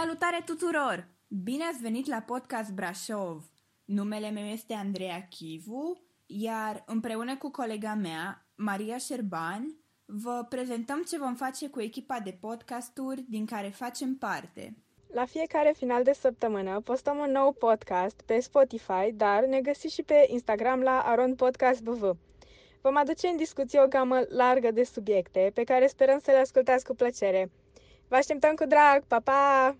Salutare tuturor! Bine ați venit la podcast Brașov! Numele meu este Andreea Chivu, iar împreună cu colega mea, Maria Șerban, vă prezentăm ce vom face cu echipa de podcasturi din care facem parte. La fiecare final de săptămână postăm un nou podcast pe Spotify, dar ne găsiți și pe Instagram la Aron Podcast BV. Vom aduce în discuție o gamă largă de subiecte pe care sperăm să le ascultați cu plăcere. Vă așteptăm cu drag! Pa, pa!